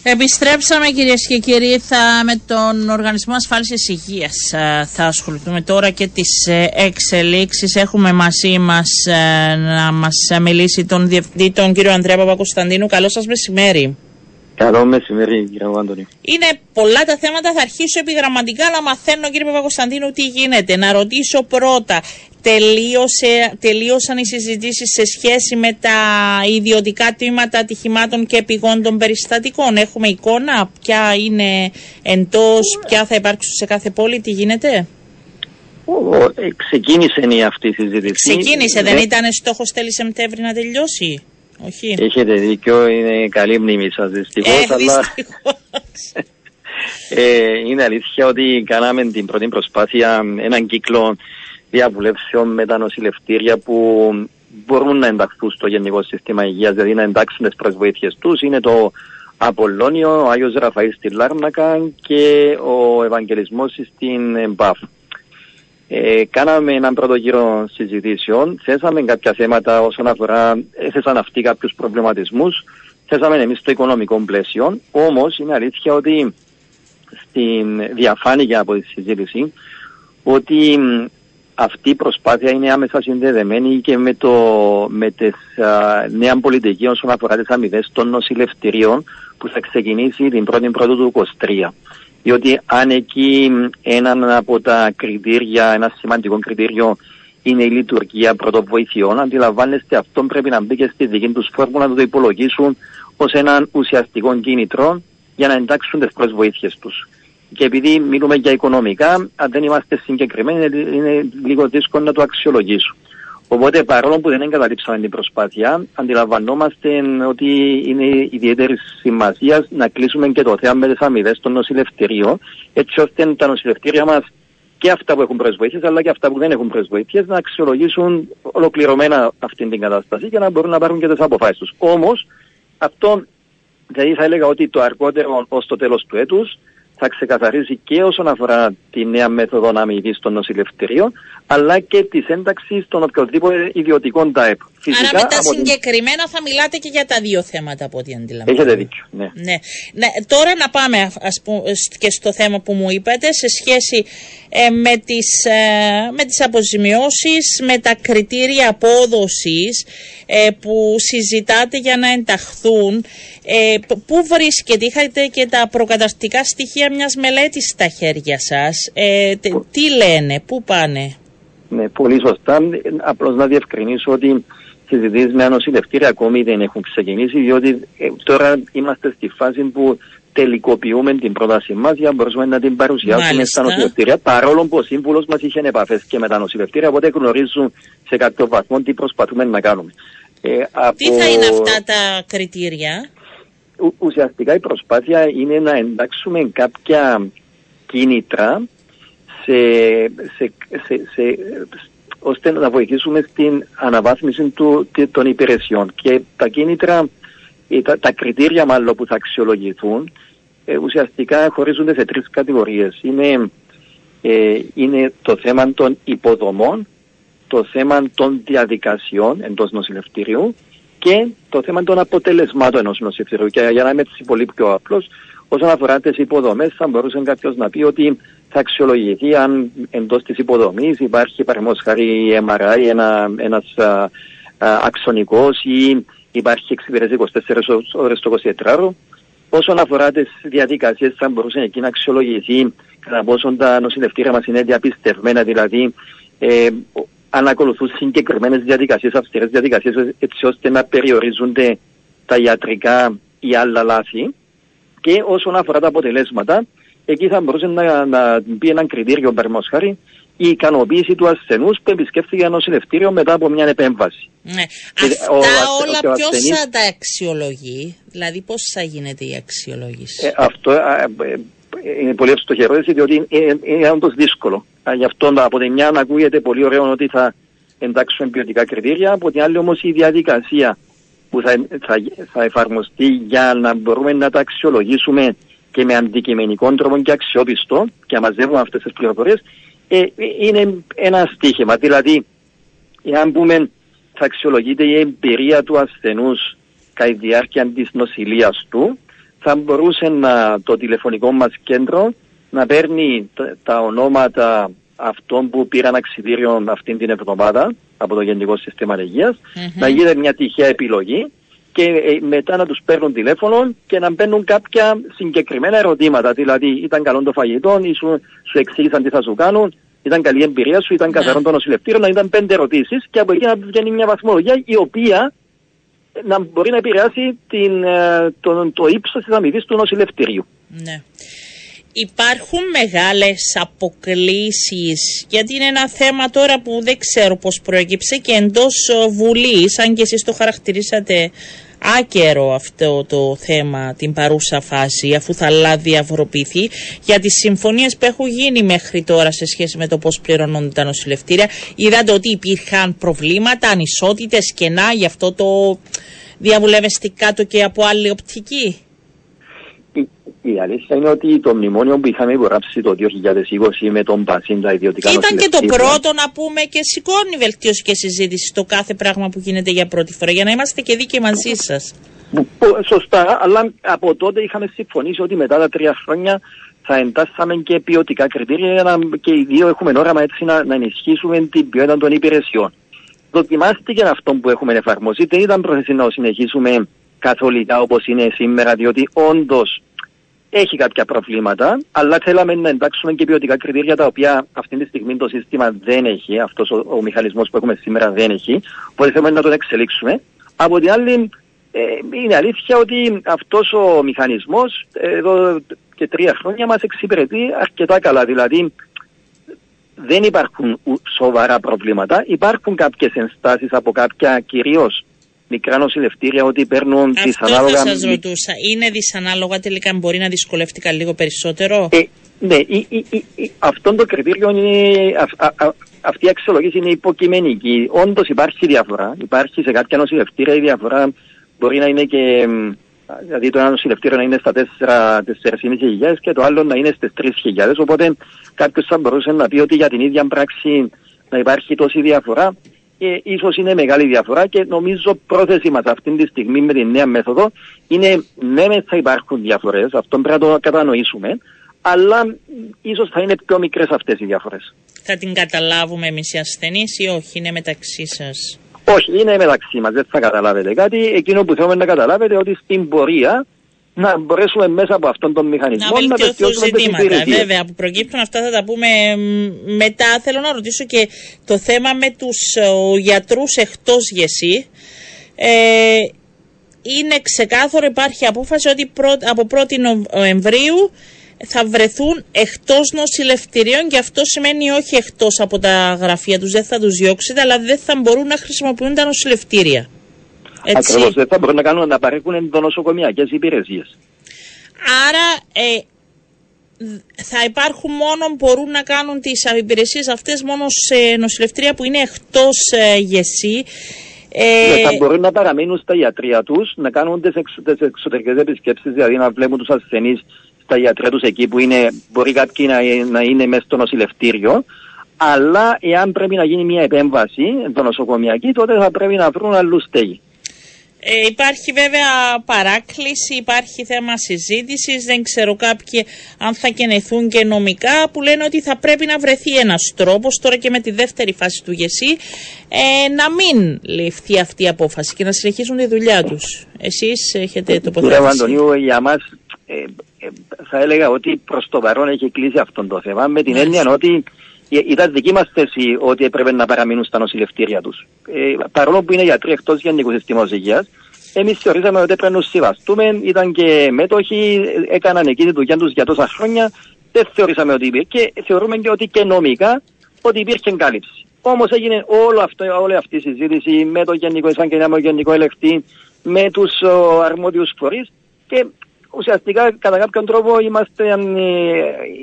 Επιστρέψαμε κυρίες και κύριοι θα, με τον Οργανισμό Ασφάλισης Υγείας ε, θα ασχοληθούμε τώρα και τις ε, εξελίξεις. Έχουμε μαζί μας ε, να μας μιλήσει τον Διευθυντή τον κύριο Ανδρέα Παπακοσταντίνου. Καλό σας μεσημέρι. Καλό μεσημέρι, κύριε Αντώνη. Είναι πολλά τα θέματα, θα αρχίσω επιγραμματικά, αλλά μαθαίνω, κύριε Παπακοσταντίνου, τι γίνεται. Να ρωτήσω πρώτα, τελείωσε, τελείωσαν οι συζητήσεις σε σχέση με τα ιδιωτικά τμήματα ατυχημάτων και επιγόντων περιστατικών. Έχουμε εικόνα, ποια είναι εντός, ποια θα υπάρξουν σε κάθε πόλη, τι γίνεται; Ε, ξεκίνησε η αυτή η συζήτηση. Ξεκίνησε, δεν ναι. ήταν στόχος τέλη Σεπτέμβρη να τελειώσει; Όχι. Έχετε δίκιο, είναι καλή μνήμη σας δυστυχώς. Ε, αλλά... ε, είναι αλήθεια ότι κάναμε την πρώτη προσπάθεια έναν κύκλο διαβουλεύσεων με τα νοσηλευτήρια που μπορούν να ενταχθούν στο γενικό σύστημα υγείας, δηλαδή να εντάξουν τις προσβοήθειες τους. Είναι το Απολλώνιο, ο Άγιος Ραφαής στη Λάρνακα και ο Ευαγγελισμός στην Μπαφ. Ε, κάναμε έναν πρώτο γύρο συζητήσεων, θέσαμε κάποια θέματα όσον αφορά, έθεσαν αυτοί κάποιους προβληματισμούς, θέσαμε εμείς το οικονομικό πλαίσιο, όμως είναι αλήθεια ότι στην διαφάνεια από τη συζήτηση ότι αυτή η προσπάθεια είναι άμεσα συνδεδεμένη και με, το, με τις νέα πολιτική όσον αφορά τις αμοιβές των νοσηλευτηρίων που θα ξεκινήσει την 1η Πρώτου του 2023. Διότι αν εκεί ένα από τα κριτήρια, ένα σημαντικό κριτήριο είναι η λειτουργία πρωτοβοηθειών, αντιλαμβάνεστε αυτό πρέπει να μπει και στη δική τους φόρμουλα να το υπολογίσουν ως έναν ουσιαστικό κίνητρο για να εντάξουν τις προσβοήθειες τους. Και επειδή μιλούμε για οικονομικά, αν δεν είμαστε συγκεκριμένοι, είναι λίγο δύσκολο να το αξιολογήσουμε. Οπότε παρόλο που δεν εγκαταλείψαμε την προσπάθεια, αντιλαμβανόμαστε ότι είναι ιδιαίτερη σημασία να κλείσουμε και το θέμα με τις αμοιβές των νοσηλευτηρίων, έτσι ώστε τα νοσηλευτήρια μας και αυτά που έχουν προσβοήθειες, αλλά και αυτά που δεν έχουν προσβοήθειες, να αξιολογήσουν ολοκληρωμένα αυτή την κατάσταση και να μπορούν να πάρουν και τις αποφάσεις τους. Όμως, αυτό δηλαδή θα έλεγα ότι το αργότερο ως το τέλος του έτους θα ξεκαθαρίσει και όσον αφορά τη νέα μέθοδο αμοιβή των νοσηλευτηρίων, αλλά και της ένταξης των οποιοδήποτε ιδιωτικών ΤΑΕΠ. Φυσικά, Άρα μετά συγκεκριμένα θα μιλάτε και για τα δύο θέματα από ό,τι αντιλαμβάνομαι. Έχετε δίκιο, ναι. ναι. ναι. Τώρα να πάμε ας πούμε, και στο θέμα που μου είπατε σε σχέση ε, με, τις, ε, με τις αποζημιώσεις, με τα κριτήρια απόδοσης ε, που συζητάτε για να ενταχθούν. Ε, πού βρίσκεται, είχατε και τα προκαταστικά στοιχεία μιας μελέτης στα χέρια σας. Ε, τι λένε, πού πάνε; Ναι, πολύ σωστά. Απλώς να διευκρινίσω ότι συζητήσεις με ανοσηλευτήρια ακόμη δεν έχουν ξεκινήσει, διότι ε, τώρα είμαστε στη φάση που τελικοποιούμε την πρότασή μας για να μπορούμε να την παρουσιάσουμε Μάλιστα. στα νοσηλευτήρια. Παρόλο που ο σύμβουλος μας είχε επαφές και με τα νοσηλευτήρια, οπότε γνωρίζουν σε κάποιο βαθμό τι προσπαθούμε να κάνουμε. Ε, από... Τι θα είναι αυτά τα κριτήρια; ουσιαστικά η προσπάθεια είναι να εντάξουμε κάποια κίνητρα σε, σε, σε, σε, ώστε να βοηθήσουμε στην αναβάθμιση του, των υπηρεσιών. Και τα κίνητρα, τα, τα κριτήρια μάλλον που θα αξιολογηθούν, ε, ουσιαστικά χωρίζονται σε τρεις κατηγορίες. Είναι, ε, είναι το θέμα των υποδομών, το θέμα των διαδικασιών εντός νοσηλευτήριου και το θέμα των αποτελεσμάτων ενός νοσηλευτηρίου. Και για να είμαι έτσι πολύ πιο απλός, όσον αφορά τις υποδομές θα μπορούσε κάποιος να πει ότι θα αξιολογηθεί αν εντός της υποδομής υπάρχει παραδείγματος χάρη MRI, ένα, ένας α, α, αξονικός ή υπάρχει εξυπηρέτηση 24 ώρες το 24 Όσον αφορά τις διαδικασίες, θα μπορούσε εκεί να αξιολογηθεί κατά πόσο τα νοσηλευτήρια μας είναι διαπιστευμένα, δηλαδή ε, αν ακολουθούν συγκεκριμένες διαδικασίες, αυστηρές διαδικασίες, έτσι ώστε να περιορίζονται τα ιατρικά ή άλλα λάθη. Και όσον αφορά τα αποτελέσματα, εκεί θα μπορούσε να, να μπει ένα κριτήριο, παραδείγματος χάρη, η ικανοποίηση του ασθενούς που επισκέφθηκε ένα νοσηλευτήριο μετά από μια επέμβαση. Ναι. Αυτά όλα ποιος θα τα αξιολογεί, δηλαδή πώς θα γίνεται η αξιολόγηση; Ε, αυτό ε, είναι πολύ εύστοχη ερώτηση, διότι είναι, είναι όντως δύσκολο. Γι' αυτό από τη μια να ακούγεται πολύ ωραίο ότι θα εντάξουμε ποιοτικά κριτήρια, από την άλλη όμως η διαδικασία που θα, θα, θα εφαρμοστεί για να μπορούμε να τα αξιολογήσουμε και με αντικειμενικό τρόπο και αξιόπιστο και να μαζεύουμε αυτές τις πληροφορίες, ε, είναι ένα στίχημα. Δηλαδή, εάν πούμε θα αξιολογείται η εμπειρία του ασθενούς κατά τη διάρκεια της νοσηλείας του, θα μπορούσε να, το τηλεφωνικό μας κέντρο να παίρνει τα, ονόματα αυτών που πήραν αξιδίριο αυτήν την εβδομάδα από το Γενικό Σύστημα να γίνεται μια τυχαία επιλογή και ε, μετά να τους παίρνουν τηλέφωνο και να μπαίνουν κάποια συγκεκριμένα ερωτήματα. Δηλαδή, ήταν καλό το φαγητό, ή σου, σου εξήγησαν τι θα σου κάνουν, ήταν καλή η εμπειρία σου, ήταν καθαρό το νοσηλευτήριο, να ήταν πέντε ερωτήσεις και από εκεί να βγαίνει μια βαθμολογία η οποία να μπορεί να επηρεάσει την, ε, το, το ύψος της αμοιβής του νοσηλευτηρίου. Ναι. Υπάρχουν μεγάλες αποκλήσεις, γιατί είναι ένα θέμα τώρα που δεν ξέρω πώς προέκυψε και εντός ε, Βουλής, αν και εσείς το χαρακτηρίσατε άκερο αυτό το θέμα την παρούσα φάση αφού θα διαφοροποιηθεί για τις συμφωνίες που έχουν γίνει μέχρι τώρα σε σχέση με το πώς πληρώνονται τα νοσηλευτήρια. Είδατε ότι υπήρχαν προβλήματα, ανισότητες, κενά, γι' αυτό το διαβουλευεστικά το και από άλλη οπτική; Η αλήθεια είναι ότι το μνημόνιο που είχαμε υπογράψει το 2020 με τον Πασίν τα ιδιωτικά Ήταν και το πρώτο να πούμε και σηκώνει βελτίωση και συζήτηση στο κάθε πράγμα που γίνεται για πρώτη φορά για να είμαστε και δίκαιοι μαζί σας. Σωστά, αλλά από τότε είχαμε συμφωνήσει ότι μετά τα τρία χρόνια θα εντάσσαμε και ποιοτικά κριτήρια για να, και οι δύο έχουμε όραμα έτσι να, να ενισχύσουμε την ποιότητα των υπηρεσιών. Δοκιμάστηκε αυτό που έχουμε εφαρμόσει, δεν ήταν πρόθεση να συνεχίσουμε καθολικά όπως είναι σήμερα, διότι όντως έχει κάποια προβλήματα, αλλά θέλαμε να εντάξουμε και ποιοτικά κριτήρια τα οποία αυτή τη στιγμή το σύστημα δεν έχει, αυτός ο, ο μηχανισμός που έχουμε σήμερα δεν έχει, οπότε θέλουμε να τον εξελίξουμε. Από την άλλη, ε, είναι αλήθεια ότι αυτός ο μηχανισμός εδώ και τρία χρόνια μας εξυπηρετεί αρκετά καλά. Δηλαδή, δεν υπάρχουν σοβαρά προβλήματα. Υπάρχουν κάποιες ενστάσεις από κάποια κυρίως μικρά νοσηλευτήρια ότι παίρνουν Αυτό δυσανάλογα... Αυτό θα σας ρωτούσα. Είναι δυσανάλογα τελικά, μπορεί να δυσκολεύτηκα λίγο περισσότερο; Ε, ναι, η, η, η, αυτό το κριτήριο είναι... Α, α, αυτή η αξιολόγηση είναι υποκειμενική. Όντως υπάρχει διαφορά. Υπάρχει σε κάποια νοσηλευτήρια η διαφορά μπορεί να είναι και. Δηλαδή το ένα νοσηλευτήριο να είναι στα 4.500 και το άλλο να είναι στις 3.000. Οπότε κάποιος θα μπορούσε να πει ότι για την ίδια πράξη να υπάρχει τόση διαφορά και ίσως είναι μεγάλη διαφορά και νομίζω πρόθεση μας αυτή τη στιγμή με τη νέα μέθοδο είναι ναι θα υπάρχουν διαφορές, αυτό πρέπει να το κατανοήσουμε, αλλά ίσως θα είναι πιο μικρές αυτές οι διαφορές. Θα την καταλάβουμε εμείς οι ασθενείς ή όχι, είναι μεταξύ σας; Όχι, είναι μεταξύ μας, δεν θα καταλάβετε κάτι. Εκείνο που θέλουμε να καταλάβετε ότι στην πορεία να μπορέσουμε μέσα από αυτόν τον μηχανισμό να, να βελτιώσουμε ζητήματα. Βέβαια, που προκύπτουν αυτά θα τα πούμε μετά. Θέλω να ρωτήσω και το θέμα με τους γιατρούς εκτός γεσί. Ε, είναι ξεκάθαρο, υπάρχει απόφαση ότι από 1η Νοεμβρίου θα βρεθούν εκτός νοσηλευτηρίων και αυτό σημαίνει όχι εκτός από τα γραφεία τους, δεν θα τους διώξετε, αλλά δεν θα μπορούν να χρησιμοποιούν τα νοσηλευτήρια. Ακριβώς, δεν θα μπορούν να, κάνουν, να παρέχουν ενδονοσοκομιακές υπηρεσίες. Άρα ε, θα υπάρχουν μόνο, μπορούν να κάνουν τις υπηρεσίες αυτές μόνο σε νοσηλευτρία που είναι εκτός ε, γεσί. Ε, ναι, θα μπορούν να παραμείνουν στα ιατρία τους, να κάνουν τις, εξ, τις εξωτερικές επισκέψεις, δηλαδή να βλέπουν τους ασθενείς στα ιατρία τους εκεί που είναι, μπορεί κάποιοι να, να είναι μέσα στο νοσηλευτήριο, αλλά εάν πρέπει να γίνει μια επέμβαση το νοσοκομιακή, τότε θα πρέπει να βρουν αλλού στέγη. Ε, υπάρχει βέβαια παράκληση, υπάρχει θέμα συζήτησης, δεν ξέρω κάποιοι αν θα κενεθούν και νομικά που λένε ότι θα πρέπει να βρεθεί ένας τρόπος τώρα και με τη δεύτερη φάση του ΓΕΣΥ ε, να μην ληφθεί αυτή η απόφαση και να συνεχίσουν τη δουλειά τους. Εσείς έχετε τοποθετήσει. Κύριε Αντωνίου, για μας ε, ε, θα έλεγα ότι προς το παρόν έχει κλείσει αυτό το θέμα με την έννοια ότι ήταν δική μας θέση ότι έπρεπε να παραμείνουν στα νοσηλευτήρια τους. Ε, παρόλο που είναι γιατροί εκτός Γενικού Συστήματος Υγείας, εμείς θεωρήσαμε ότι έπρεπε να συμβαστούμε. Ήταν και μέτοχοι, έκαναν εκεί τη δουλειά τους για τόσα χρόνια. Δεν θεωρήσαμε ότι υπήρχε. Και θεωρούμε και ότι και νομικά ότι υπήρχε κάλυψη. Όμως έγινε όλο αυτό, όλη αυτή η συζήτηση με το Γενικό Εισαγγελέα, με το Γενικό Ελεκτή, με τους αρμόδιους φορείς και ουσιαστικά κατά κάποιον τρόπο είμαστε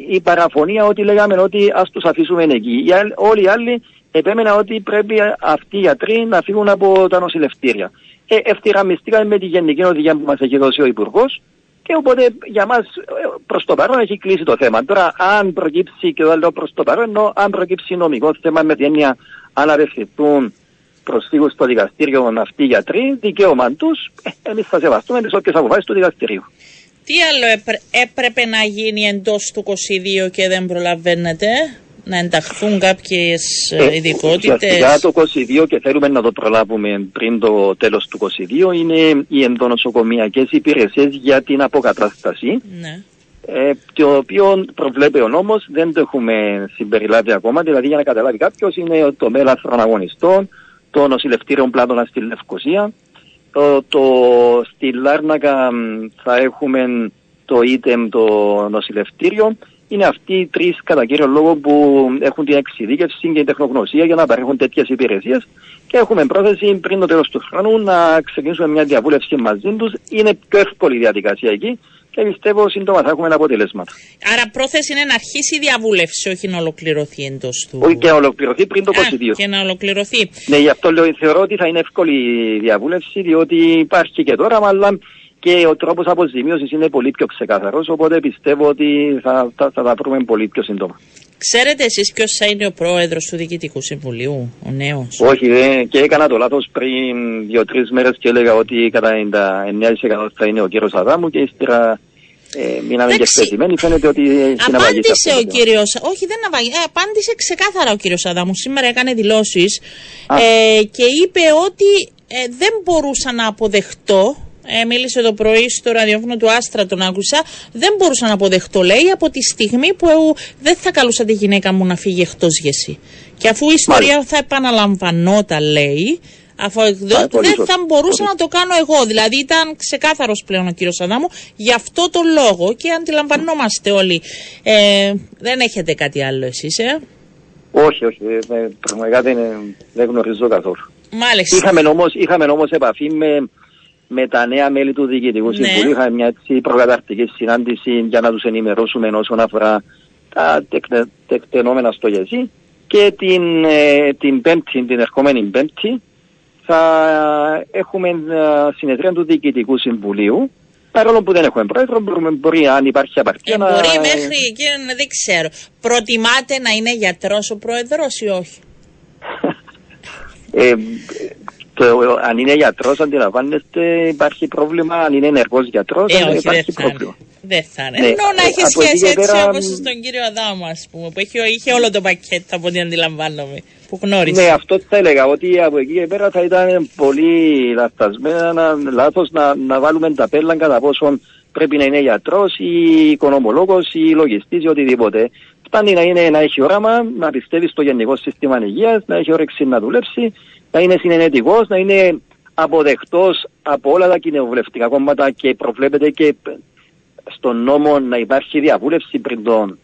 η παραφωνία ότι λέγαμε ότι ας τους αφήσουμε εκεί. όλοι οι άλλοι επέμεναν ότι πρέπει αυτοί οι γιατροί να φύγουν από τα νοσηλευτήρια. Ε, ευθυγραμμιστήκαμε με τη γενική οδηγία που μας έχει δώσει ο υπουργός και οπότε για μας προς το παρόν έχει κλείσει το θέμα. Τώρα αν προκύψει και το λέω προς το παρόν ενώ αν προκύψει νομικό θέμα με την έννοια αν αρεστηθούν προσφύγουν στο δικαστήριο αυτοί οι γιατροί, δικαίωμα τους, ε, εμείς θα σεβαστούμε τις όποιες αποφάσεις του δικαστηρίου. Τι άλλο έπρεπε να γίνει εντός του 22 και δεν προλαβαίνετε, να ενταχθούν κάποιες ε, ε ειδικότητες; Για το 22 και θέλουμε να το προλάβουμε πριν το τέλος του 22 είναι οι ενδονοσοκομιακές υπηρεσίες για την αποκατάσταση. Ναι. Ε, το οποίο προβλέπει ο νόμος, δεν το έχουμε συμπεριλάβει ακόμα, δηλαδή για να καταλάβει κάποιος είναι το μέλαθρο αγωνιστών, το νοσηλευτήριο Πλάτωνα στη Λευκοσία, το, το, στη Λάρνακα θα έχουμε το ΙΤΕΜ, το νοσηλευτήριο. Είναι αυτοί οι τρεις κατά κύριο λόγο που έχουν την εξειδίκευση και την τεχνογνωσία για να παρέχουν τέτοιες υπηρεσίες. Και έχουμε πρόθεση πριν το τέλος του χρόνου να ξεκινήσουμε μια διαβούλευση μαζί τους. Είναι πιο εύκολη η διαδικασία εκεί και πιστεύω σύντομα θα έχουμε αποτελέσματα. Άρα πρόθεση είναι να αρχίσει η διαβούλευση, όχι να ολοκληρωθεί εντός του. Όχι και να ολοκληρωθεί πριν το 22. και να ολοκληρωθεί. Ναι, γι' αυτό λέω, θεωρώ ότι θα είναι εύκολη η διαβούλευση, διότι υπάρχει και τώρα, αλλά και ο τρόπος αποζημίωσης είναι πολύ πιο ξεκάθαρος. Οπότε πιστεύω ότι θα, θα, θα τα βρούμε πολύ πιο σύντομα. Ξέρετε εσείς ποιος θα είναι ο πρόεδρος του Διοικητικού Συμβουλίου, ο νέος; Όχι, δε, και έκανα το λάθος πριν δύο-τρεις μέρες και έλεγα ότι κατά 99% θα είναι ο κύριος Αδάμου και ύστερα ε, μείναμε και εκτεθειμένοι. Φαίνεται ότι Απάντησε ο κύριο. Όχι, δεν αβαγεί. Ε, απάντησε ξεκάθαρα ο κύριος Αδάμου. Σήμερα έκανε δηλώσεις ε, και είπε ότι ε, δεν μπορούσα να αποδεχτώ ε, μίλησε το πρωί στο ραδιόφωνο του Άστρα, τον άκουσα. Δεν μπορούσα να αποδεχτώ, λέει, από τη στιγμή που εγώ δεν θα καλούσα τη γυναίκα μου να φύγει εκτός γεσί. Και αφού η ιστορία θα επαναλαμβανόταν, λέει, αφού δεν θα μπορούσα να το κάνω εγώ. Δηλαδή ήταν ξεκάθαρος πλέον ο κύριος Αδάμου γι' αυτό το λόγο και αντιλαμβανόμαστε όλοι. Ε, δεν έχετε κάτι άλλο εσείς, ε; Όχι, όχι. Ε, πραγματικά δεν, δεν γνωρίζω καθόλου. Μάλιστα. Είχαμε όμως, είχαμε όμως επαφή με, με τα νέα μέλη του Διοικητικού ναι. Συμβουλίου. Είχαμε μια έτσι προκαταρτική συνάντηση για να τους ενημερώσουμε όσον αφορά τα τεκτενόμενα στο ΓΕΣΥ και την, ε, την πέμπτη, την ερχόμενη πέμπτη θα έχουμε ε, συνεδρία του Διοικητικού Συμβουλίου Παρόλο που δεν έχουμε πρόεδρο, μπορούμε, μπορεί αν υπάρχει απαρτία ε, να... Μπορεί μέχρι εκεί, δεν ξέρω. Προτιμάτε να είναι γιατρός ο πρόεδρος ή όχι; ε, το, αν είναι γιατρός, αντιλαμβάνεστε, υπάρχει πρόβλημα. Αν είναι ενεργός γιατρός, ε, υπάρχει πρόβλημα. Δεν θα είναι. Ναι. Ενώ να έχει σχέση έτσι πέρα... όπως στον κύριο Αδάμο, ας πούμε, που έχει, είχε όλο το πακέτο από ό,τι αντιλαμβάνομαι. Που γνώρισε. Ναι, αυτό θα έλεγα. Ότι από εκεί και πέρα θα ήταν πολύ λαθασμένα, λάθος να, να βάλουμε τα πέλα κατά πόσο πρέπει να είναι γιατρός ή οικονομολόγος ή λογιστής ή οτιδήποτε. Φτάνει να, είναι, να έχει όραμα, να πιστεύει στο γενικό σύστημα υγείας, να έχει όρεξη να δουλέψει να είναι συνενετικός, να είναι αποδεκτός από όλα τα κοινοβουλευτικά κόμματα και προβλέπεται και στον νόμο να υπάρχει διαβούλευση πριν τον,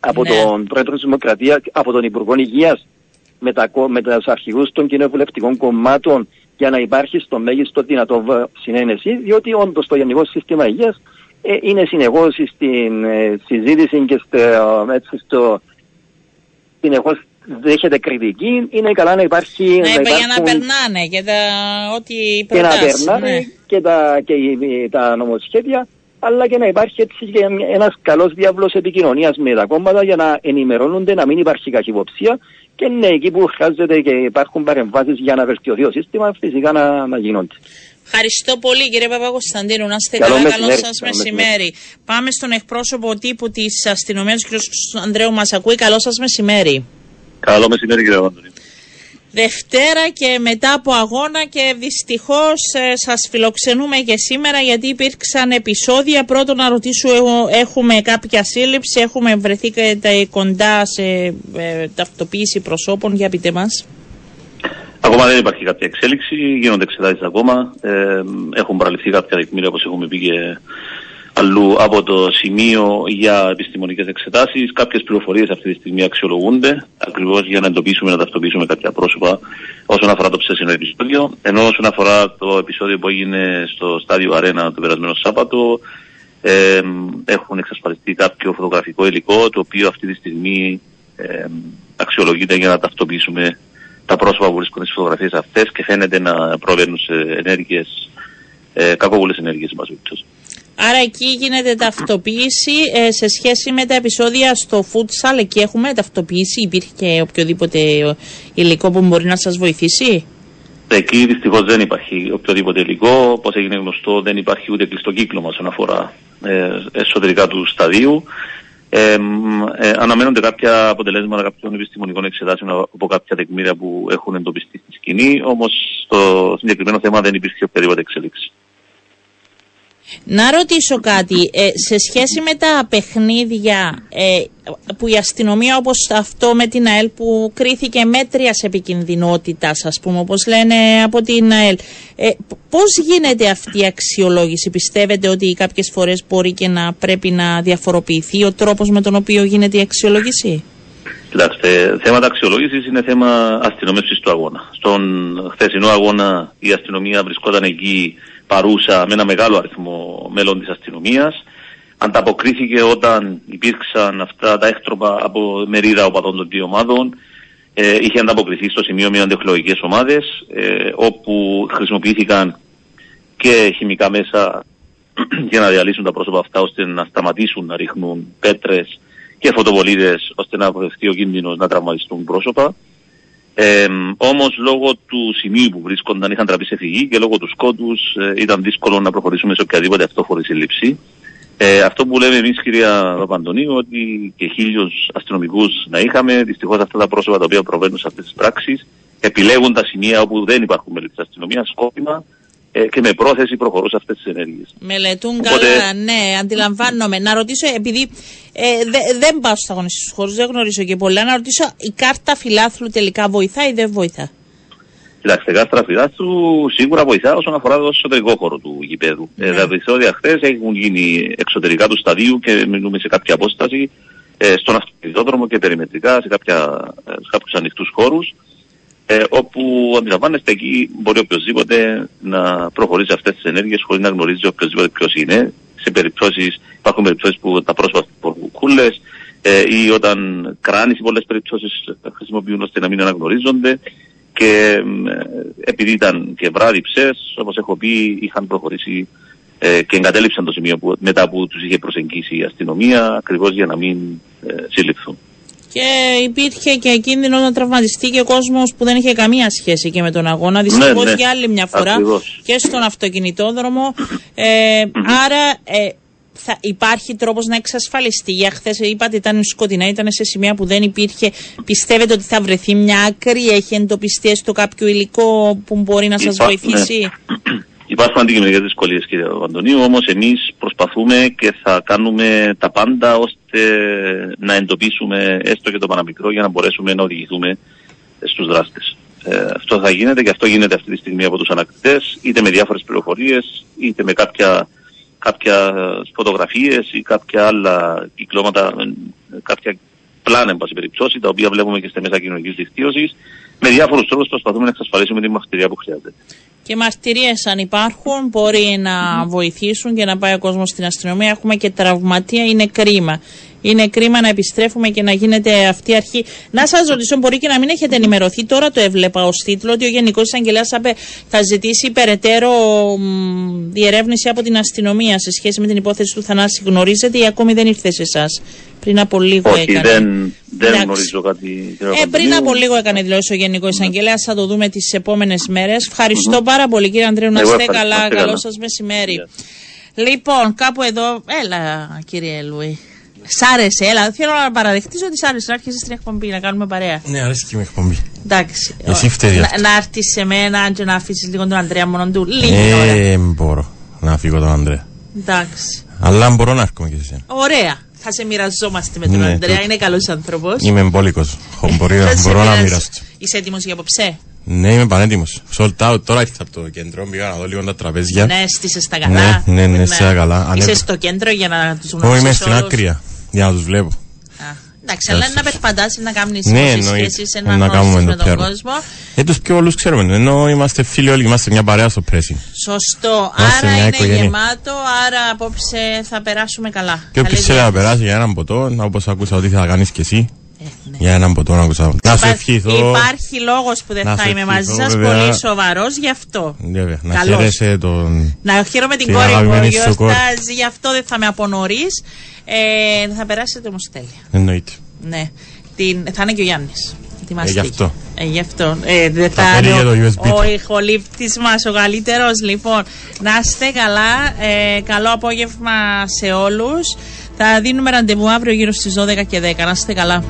από ναι. τον Πρόεδρο της Δημοκρατίας, από τον Υπουργό Υγείας, με, τα, με τους αρχηγούς των κοινοβουλευτικών κομμάτων για να υπάρχει στο μέγιστο δυνατό συνένεση, διότι όντως το Γενικό Σύστημα Υγείας ε, είναι συνεχώς στην ε, συζήτηση και στο, έτσι, στο συνεχώς δέχεται κριτική, είναι καλά να υπάρχει. Ναι, να για να περνάνε και τα ό,τι προτάσεις. Και να περνάνε ναι. και, τα, και τα νομοσχέδια, αλλά και να υπάρχει έτσι και ένας καλός διάβλος επικοινωνίας με τα κόμματα για να ενημερώνονται, να μην υπάρχει καχυποψία και ναι, εκεί που χρειάζεται και υπάρχουν παρεμβάσεις για να βελτιωθεί το σύστημα, φυσικά να, να γίνονται. Ευχαριστώ πολύ κύριε Παπα-Κωνσταντίνου. Να είστε καλά. Καλό σας μεσημέρι. Πάμε στον εκπρόσωπο τύπου της αστυνομίας, κ. Ανδρέου Μα ακούει. Καλό σας μεσημέρι. Καλό μεσημέρι κύριε Παπαντονίου. Δευτέρα και μετά από αγώνα και δυστυχώς ε, σας φιλοξενούμε και σήμερα γιατί υπήρξαν επεισόδια. Πρώτον να ρωτήσω έχουμε κάποια σύλληψη, έχουμε βρεθεί και κοντά σε ε, ταυτοποίηση προσώπων, για πείτε μας. Ακόμα δεν υπάρχει κάποια εξέλιξη, γίνονται εξετάσεις ακόμα. Ε, έχουν παραλυφθεί κάποια δεκμήρια όπως έχουμε πει και αλλού από το σημείο για επιστημονικές εξετάσεις. Κάποιες πληροφορίες αυτή τη στιγμή αξιολογούνται ακριβώς για να εντοπίσουμε, να ταυτοποιήσουμε κάποια πρόσωπα όσον αφορά το ψέσινο επεισόδιο. Ενώ όσον αφορά το επεισόδιο που έγινε στο στάδιο Αρένα το περασμένο Σάββατο, ε, έχουν εξασφαλιστεί κάποιο φωτογραφικό υλικό το οποίο αυτή τη στιγμή ε, αξιολογείται για να ταυτοποιήσουμε τα πρόσωπα που βρίσκονται στις φωτογραφίες αυτές και φαίνεται να προβαίνουν σε ενέργειες, ε, κακοβούλες ενέργειες μας. Άρα εκεί γίνεται ταυτοποίηση ε, σε σχέση με τα επεισόδια στο futsal. Εκεί έχουμε ταυτοποίηση. Υπήρχε και οποιοδήποτε υλικό που μπορεί να σας βοηθήσει; Εκεί δυστυχώς δεν υπάρχει οποιοδήποτε υλικό. Όπως έγινε γνωστό, δεν υπάρχει ούτε κλειστό κύκλωμα όσον αφορά ε, εσωτερικά του σταδίου. Ε, ε, αναμένονται κάποια αποτελέσματα κάποιων επιστημονικών εξετάσεων από κάποια τεκμήρια που έχουν εντοπιστεί στη σκηνή. Όμως στο συγκεκριμένο θέμα δεν υπήρχε οποιαδήποτε εξέλιξη. Να ρωτήσω κάτι, ε, σε σχέση με τα παιχνίδια ε, που η αστυνομία όπως αυτό με την ΑΕΛ που κρίθηκε μέτρια σε επικινδυνότητας, ας πούμε όπως λένε από την ΑΕΛ ε, πώς γίνεται αυτή η αξιολόγηση; Πιστεύετε ότι κάποιες φορές μπορεί και να πρέπει να διαφοροποιηθεί ο τρόπος με τον οποίο γίνεται η αξιολόγηση; Κοιτάξτε, θέματα αξιολόγησης είναι θέμα αστυνομία του αγώνα. Στον χθεσινό αγώνα η αστυνομία βρισκόταν εκεί παρούσα με ένα μεγάλο αριθμό μέλων της αστυνομίας. Ανταποκρίθηκε όταν υπήρξαν αυτά τα έκτροπα από μερίδα οπαδών των δύο ομάδων. Ε, είχε ανταποκριθεί στο σημείο με αντεκλογικές ομάδες ε, όπου χρησιμοποιήθηκαν και χημικά μέσα για να διαλύσουν τα πρόσωπα αυτά ώστε να σταματήσουν να ρίχνουν πέτρες και φωτοβολίδες ώστε να αποφευθεί ο κίνδυνος να τραυματιστούν πρόσωπα. Ε, Όμως λόγω του σημείου που βρίσκονταν είχαν τραπεί σε φυγή και λόγω τους σκότου ε, ήταν δύσκολο να προχωρήσουμε σε οποιαδήποτε αυτόφορη σύλληψη. Ε, αυτό που λέμε εμείς, κυρία Παπαντονίου, ότι και χίλιους αστυνομικούς να είχαμε, δυστυχώς αυτά τα πρόσωπα τα οποία προβαίνουν σε αυτές τις πράξεις επιλέγουν τα σημεία όπου δεν υπάρχουν μέλη της αστυνομίας σκόπιμα ε, και με πρόθεση προχωρούν σε αυτές τις ενέργειες. Μελετούν Οπότε... καλά, ναι, αντιλαμβάνομαι. Να ρωτήσω, επειδή ε, δε, δεν πάω στους αγωνιστικούς χώρους, δεν γνωρίζω και πολλά, να ρωτήσω, η κάρτα φιλάθλου τελικά βοηθά ή δεν βοηθά; Κοιτάξτε, η κάρτα φιλάθλου σίγουρα βοηθά όσον αφορά το εσωτερικό χώρο του γηπέδου. Ναι. Ε, δηλαδή, επεισόδια χθε έχουν γίνει εξωτερικά του σταδίου και μιλούμε σε κάποια απόσταση ε, στον αυτοκινητόδρομο και περιμετρικά σε, κάποια, ε, σε κάποιους ανοιχτούς χώρους ε, όπου αντιλαμβάνεστε εκεί μπορεί οποιοδήποτε να προχωρήσει αυτές τις ενέργειες χωρίς να γνωρίζει οποιοδήποτε ποιος είναι. Σε περιπτώσεις, υπάρχουν περιπτώσεις που τα πρόσωπα έχουν κούλες ε, ή όταν κράνεις σε πολλές περιπτώσεις χρησιμοποιούν ώστε να μην αναγνωρίζονται. Και ε, επειδή ήταν και βράδυ ψε, όπως έχω πει, είχαν προχωρήσει ε, και εγκατέλειψαν το σημείο που, μετά που τους είχε προσεγγίσει η αστυνομία, ακριβώς για να μην ε, συλληφθούν και υπήρχε και κίνδυνο να τραυματιστεί και ο κόσμος που δεν είχε καμία σχέση και με τον αγώνα. Δυστυχώς ναι, ναι. για άλλη μια φορά και στον αυτοκινητόδρομο. Ε, άρα ε, θα υπάρχει τρόπος να εξασφαλιστεί. Για χθες είπατε ήταν σκοτεινά, ήταν σε σημεία που δεν υπήρχε. Πιστεύετε ότι θα βρεθεί μια άκρη, έχει εντοπιστεί έστω κάποιο υλικό που μπορεί να σας βοηθήσει; Ναι. Υπάρχουν αντικειμενικέ δυσκολίες, κύριε Αντωνίου, όμως εμείς προσπαθούμε και θα κάνουμε τα πάντα ώστε να εντοπίσουμε έστω και το παραμικρό για να μπορέσουμε να οδηγηθούμε στους δράστες. Ε, αυτό θα γίνεται και αυτό γίνεται αυτή τη στιγμή από τους ανακτητές, είτε με διάφορες πληροφορίες, είτε με κάποια, κάποια φωτογραφίες ή κάποια άλλα κυκλώματα, κάποια πλάνα, εν πάση περιπτώσει, τα οποία βλέπουμε και στα μέσα κοινωνικής δικτύωσης. Με διάφορους τρόπους προσπαθούμε να εξασφαλίσουμε τη μαχητηρία που χρειάζεται. Και μαρτυρίες, αν υπάρχουν, μπορεί να βοηθήσουν και να πάει ο κόσμος στην αστυνομία. Έχουμε και τραυματία, είναι κρίμα. Είναι κρίμα να επιστρέφουμε και να γίνεται αυτή η αρχή. Να σας ρωτήσω, μπορεί και να μην έχετε ενημερωθεί. Τώρα το έβλεπα ως τίτλο ότι ο Γενικός Εισαγγελέας θα ζητήσει περαιτέρω διερεύνηση από την αστυνομία σε σχέση με την υπόθεση του Θανάση. Γνωρίζετε ή ακόμη δεν ήρθε σε εσάς; Πριν από λίγο Όχι, έκανε. δεν, δεν γνωρίζω κάτι. Ε, πριν από λίγο έκανε δηλώσεις ο Γενικός Εισαγγελέας. Θα το δούμε τις επόμενες μέρες. Ευχαριστώ πάρα πολύ, κύριε Αντρέου. Να είστε καλά. Καλό σας μεσημέρι. Λοιπόν, κάπου εδώ. Έλα, κύριε Λουί. Σ' άρεσε, έλα. Θέλω να παραδεχτείς ότι σ' άρεσε να έρχεσαι στην εκπομπή, να κάνουμε παρέα. Ναι, αρέσει και με εκπομπή. Εντάξει. Εσύ φταίει Να, να έρθεις σε μένα και να αφήσεις λίγο τον Αντρέα μόνο του. Λίγη Ε, ώρα. δεν μπορώ να φύγω τον Ανδρέα. Εντάξει. Αλλά μπορώ να έρχομαι και σε σένα. Ωραία. Θα σε μοιραζόμαστε με τον Ναι, Αντρέα. το- Είναι καλός άνθρωπος. Είμαι εμπόλικος. Μπορώ, μπορώ να μοιραστώ. Είσαι έτοιμος για απόψε. Ναι, είμαι πανέτοιμος. Sold out. Τώρα ήρθα από το κέντρο, πήγα να δω λίγο τα τραπέζια. Ναι, στήσες τα καλά. Ναι, ναι, ναι, στα καλά. Είσαι Ανέβα- στο κέντρο για να τους Εγώ γνωρίσει. είμαι στην άκρια, για να τους βλέπω. Εντάξει, αλλά να περπατάς, να κάνεις Ναι, ναι, εννοείται. σχέσεις, Να να κάνουμε γνωρίσει με το τον πιάρο. κόσμο. Ε, τους πιο όλους ξέρουμε, ενώ είμαστε φίλοι όλοι, είμαστε μια παρέα στο πρέσι. Σωστό. Είμαστε άρα μια είναι οικογένεια. γεμάτο, άρα απόψε θα περάσουμε καλά. Και όποιος Καλή θέλει να διάθεση. περάσει για έναν ποτό, όπως άκουσα ότι θα κάνεις και εσύ, Ε, ναι. για έναν ποτό να άκουσα. Να σου Υπά- ευχηθώ. Υπάρχει λόγος που δεν Να θα σου είμαι μαζί ευχηθώ, σας, βέβαια. πολύ σοβαρός γι' αυτό. Βέβαια, να Καλώς. χαίρεσαι τον... Να χαίρομαι την Την κόρη μου αγαπημένη που σου κόρη. γιορτάζει, γι' αυτό δεν θα με απονορείς. Ε, θα περάσετε όμως τέλεια. Εννοείται. Ναι. Την, θα είναι και ο Γιάννης. Ε, γι' αυτό. Ε, γι' αυτό. Ε, δεν Θα θα φέρει είναι και ο, το USB ο του. ηχολήπτης μας, ο καλύτερος. Λοιπόν, να είστε καλά. Ε, καλό απόγευμα σε όλους. Θα δίνουμε ραντεβού αύριο γύρω στις 12 και 10. Να είστε καλά.